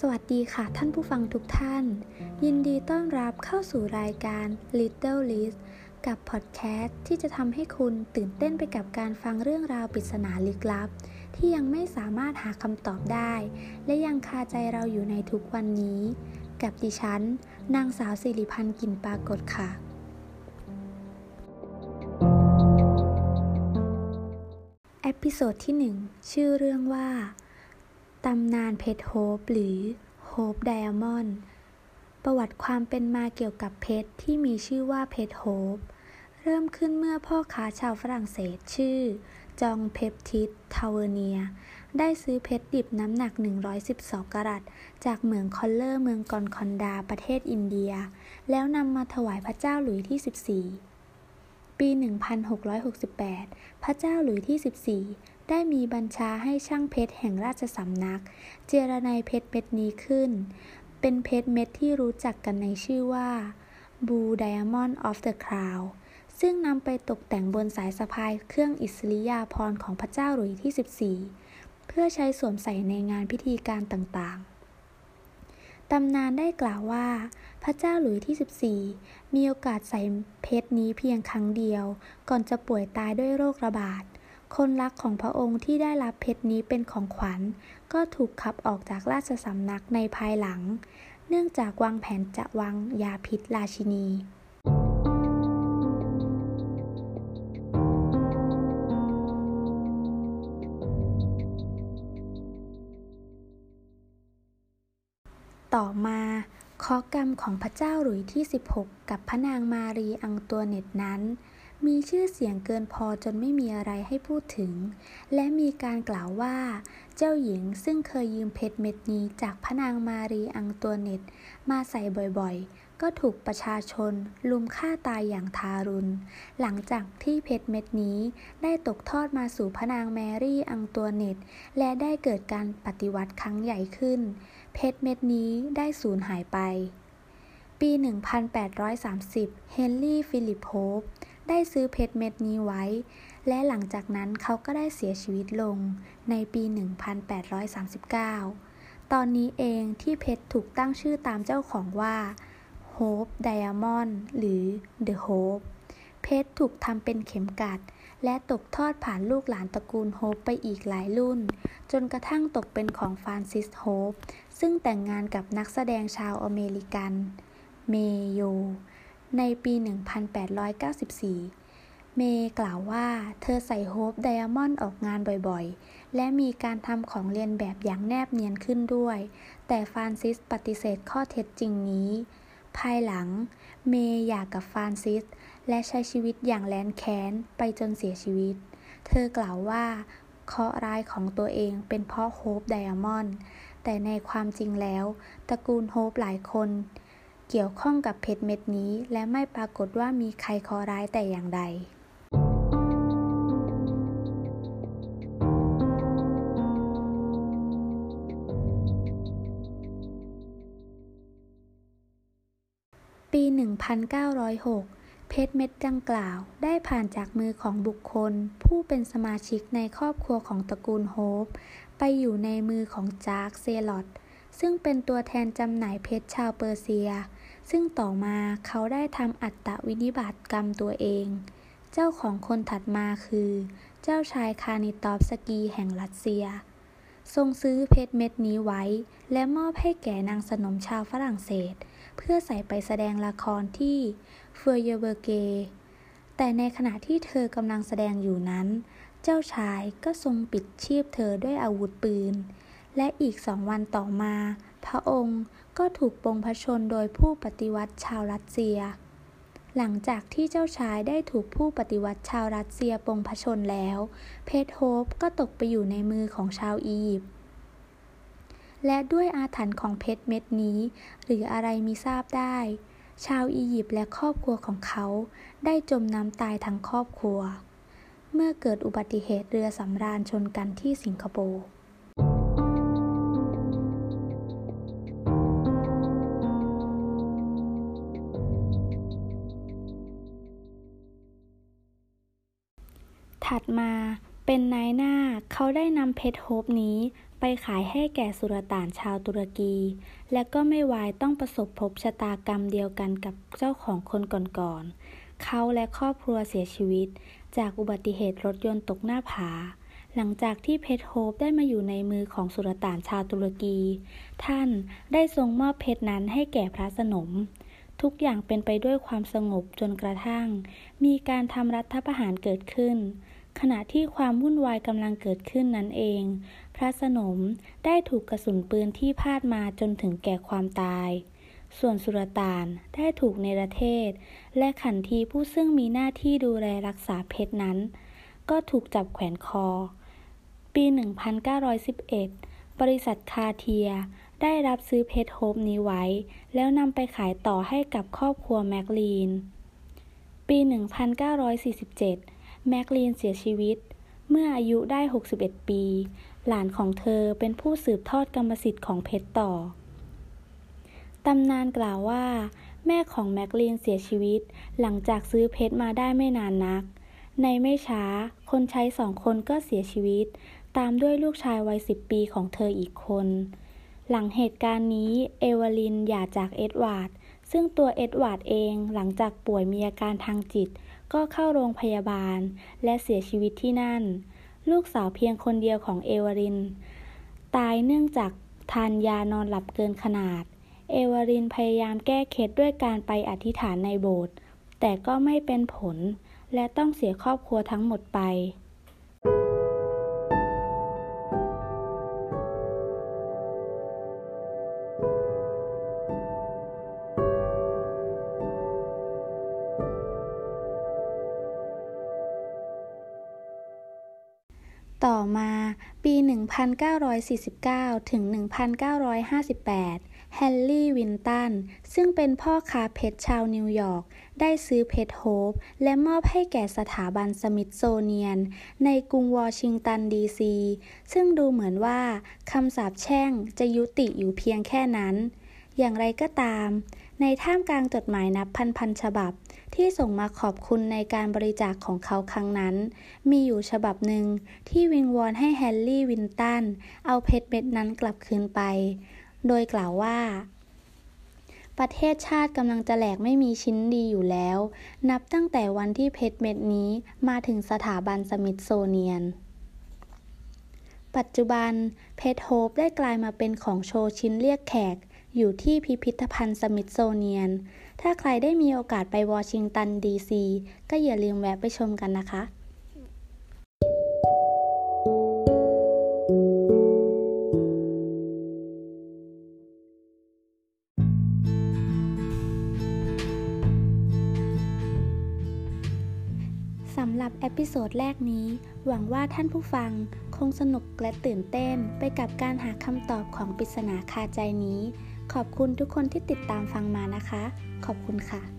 สวัสดีค่ะท่านผู้ฟังทุกท่าน ยินดีต้อนรับเข้าสู่รายการ Little List กับพอดแคสต์ที่จะทำให้คุณตื่นเต้นไปกับการฟังเรื่องราวปริศนาลึกลับ ที่ยังไม่สามารถหาคำตอบได้ และยังคาใจเราอยู่ในทุกวันนี้ กับดิฉัน นางสาวสิริพันธ์กินปรากฏค่ะEpisode ที่ 1 ชื่อเรื่องว่า ตำนานเพชรโฮปหรือ Hope Diamond ประวัติความเป็นมาเกี่ยวกับเพชรที่มีชื่อว่าเพชรโฮปเริ่มขึ้นเมื่อพ่อค้าชาวฝรั่งเศสชื่อ Jean-Baptiste Tavernier ได้ซื้อเพชรดิบน้ำหนัก 112 กะรัตจากเหมืองคอลเลอร์เมืองกอลคอนดาประเทศอินเดีย แล้วนำมาถวายพระเจ้าหลุยที่ 14 ปี 1668 พระเจ้าหลุยที่ 14 ได้มีบัญชาให้ช่างเพชรแห่งราชสำนัก เจรนายเพชรเม็ดนี้ขึ้น เป็นเพชรเม็ดที่รู้จักกันในชื่อว่า Blue Diamond of the Crown ซึ่งนำไปตกแต่งบนสายสะพายเครื่องอิสริยาภรณ์ของพระเจ้าหลุยที่ 14 เพื่อใช้สวมใส่ในงานพิธีการต่างๆ ตำนานได้กล่าวว่า พระเจ้าหลุยที่ 14 มีโอกาสใส่เพชรนี้เพียงครั้งเดียว ก่อนจะป่วยตายด้วยโรคระบาด คนรักของพระองค์ที่ได้รับเพชรนี้เป็นของขวัญ ก็ถูกขับออกจากราชสำนักในภายหลัง เนื่องจากวางแผนจะวางยาพิษราชินีต่อมาข้อกรรมของพระเจ้าหลุยที่ 16 กับพระนางมารีอังตัวเน็ตนั้น มีชื่อเสียงเกินพอจนไม่มีอะไรให้พูดถึง และมีการกล่าวว่า เจ้าหญิงซึ่งเคยยืมเพชรเม็ดนี้จากพระนางมารีอังตัวเน็ต มาใส่บ่อยๆ ก็ถูกประชาชนลุมฆ่าตายอย่างทารุณ หลังจากที่เพชรเม็ดนี้ได้ตกทอดมาสู่พระนางแมรี่อังตัวเน็ต และได้เกิดการปฏิวัติครั้งใหญ่ขึ้น เพชรเม็ดนี้ได้สูญหายไป ปี 1830 เฮนรี่ ฟิลิปโฮป ได้ซื้อเพชรเม็ดนี้ไว้ และหลังจากนั้นเขาก็ได้เสียชีวิตลงในปี 1839 ตอนนี้เองที่เพชรถูกตั้งชื่อตามเจ้าของว่า Hope Diamond หรือ The Hope เพชรถูกทำเป็นเข็มกลัด และตกทอดผ่านลูกหลานตระกูลโฮปไปอีกหลายรุ่น จนกระทั่งตกเป็นของฟรานซิสโฮปซึ่งแต่งงานกับนักแสดงชาวอเมริกัน เมโย ในปี 1894 เมย์กล่าวว่าเธอใส่ Hope Diamond ออกงานบ่อยๆ และมีการทำของเลียนแบบอย่างแนบเนียนขึ้นด้วย แต่ฟรานซิสปฏิเสธข้อเท็จจริงนี้ ภายหลัง เมย์หย่ากับฟรานซิส และใช้ชีวิตอย่างแลนแค้นไปจนเสียชีวิต เธอกล่าวว่าเคราะห์ร้ายของตัวเองเป็นเพราะโฮปไดอะมอนด์แต่ในความจริงแล้ว ตระกูลโฮปหลายคน เกี่ยวข้องกับเพชรเม็ดนี้ และไม่ปรากฏว่ามีใครคอร้ายแต่อย่างใดปี 1906 เพชรเม็ดดังกล่าวได้ผ่านจากมือของบุคคล ผู้เป็นสมาชิกในครอบครัวของตระกูลโฮป ไปอยู่ในมือของจาร์กเซลอต ซึ่งเป็นตัวแทนจำหน่ายเพชรชาวเปอร์เซีย ซึ่งต่อมาเขาได้ทำอัตตวินิบาตกรรมตัวเอง เจ้าของคนถัดมาคือ เจ้าชายคานิตอฟสกีแห่งรัสเซีย ทรงซื้อเพชรเม็ดนี้ไว้ และมอบให้แก่นางสนมชาวฝรั่งเศส เพื่อใส่ไปแสดงละครที่เฟอร์เยเบอร์เก แต่ในขณะที่เธอกำลังแสดงอยู่นั้น เจ้าชายก็ทรงปิดชีพเธอด้วยอาวุธปืน และอีกสองวันต่อมา พระองค์ก็ถูกปงพระชนโดยผู้ปฏิวัติชาวรัสเซีย หลังจากที่เจ้าชายได้ถูกผู้ปฏิวัติชาวรัสเซียปงพระชนแล้ว เพทโฮปก็ตกไปอยู่ในมือของชาวอียิปต์และด้วยอาถรรพ์ของเพชรเม็ดนี้ หรืออะไรมีทราบได้ ชาวอียิปต์และครอบครัวของเขาได้จมน้ำตายทั้งครอบครัว เมื่อเกิดอุบัติเหตุเรือสำราญชนกันที่สิงคโปร์ ถัดมาเป็นนายหน้าเขาได้นำเพชรโฮปนี้ไปขายให้แก่สุลต่านชาวตุรกี และก็ไม่วายต้องประสบพบชะตากรรมเดียวกันกับเจ้าของคนก่อนๆ เขาและครอบครัวเสียชีวิต จากอุบัติเหตุรถยนต์ตกหน้าผา หลังจากที่เพชรโฮปได้มาอยู่ในมือของสุลต่านชาวตุรกี ท่านได้ทรงมอบเพชรนั้นให้แก่พระสนม ทุกอย่างเป็นไปด้วยความสงบจนกระทั่ง มีการทำรัฐประหารเกิดขึ้น ขณะที่ความวุ่นวายกำลังเกิดขึ้นนั้นเอง พระสนมได้ถูกกระสุนปืนที่พาดมาจนถึงแก่ความตาย ส่วนสุรตานได้ถูกในประเทศ และขันทีผู้ซึ่งมีหน้าที่ดูแลรักษาเพชรนั้น ก็ถูกจับแขวนคอ ปี 1911 บริษัทคาเทียได้รับซื้อเพชรโฮปนี้ไว้ แล้วนำไปขายต่อให้กับครอบครัวแมกลีน ปี 1947 แมกลีนเสียชีวิต เมื่ออายุได้ 61 ปี หลานของเธอเป็นผู้สืบทอดกรรมสิทธิ์ของเพชรต่อ ตำนานกล่าวว่า แม่ของแมกลีนเสียชีวิต หลังจากซื้อเพชรมาได้ไม่นานนัก ในไม่ช้า คนใช้สองคนก็เสียชีวิต ตามด้วยลูกชายวัยสิบปีของเธออีกคน หลังเหตุการณ์นี้ เอวารินหย่าจากเอ็ดวาร์ดซึ่งตัวเอ็ดวาร์ดเองหลังจากป่วยมีอาการทางจิต ก็เข้าโรงพยาบาล และเสียชีวิตที่นั่น ลูกสาวเพียงคนเดียวของเอวาริน ตายเนื่องจากทานยานอนหลับเกินขนาด เอวารินพยายามแก้เคล็ดด้วยการไปอธิษฐานในโบสถ์แต่ก็ไม่เป็นผล และต้องเสียครอบครัวทั้งหมดไป มา ปี 1949 ถึง 1958 แฮร์รี่วินสตัน ซึ่งเป็นพ่อค้าเพชรชาวนิวยอร์ก ได้ซื้อเพชรโฮปและมอบให้แก่สถาบันสมิธโซเนียน ในกรุงวอชิงตันดีซี ซึ่งดูเหมือนว่าคำสาปแช่งจะยุติอยู่เพียงแค่นั้น อย่างไรก็ตาม ในท่ามกลางจดหมายนับพันๆฉบับ ที่ส่งมาขอบคุณในการบริจาคของเขาครั้งนั้น มีอยู่ฉบับหนึ่งที่วิงวอนให้แฮร์รี่วินสตันเอาเพชรเม็ดนั้นกลับคืนไป โดยกล่าวว่า ประเทศชาติกำลังจะแหลกไม่มีชิ้นดีอยู่แล้ว นับตั้งแต่วันที่เพชรเม็ดนี้มาถึงสถาบันสมิธโซเนียนปัจจุบันเพชรโฮปได้กลายมาเป็นของโชว์ชิ้นเรียกแขก อยู่ที่พิพิธภัณฑ์สมิธโซเนียน ถ้าใครได้มีโอกาสไปวอชิงตันดีซีก็อย่าลืมแวะไปชมกันนะคะสำหรับ Episode แรกนี้ หวังว่าท่านผู้ฟังคงสนุกและตื่นเต้นไปกับการหาคำตอบของปริศนาคาใจนี้ ขอบคุณทุกคนที่ติดตามฟังมานะคะ ขอบคุณค่ะ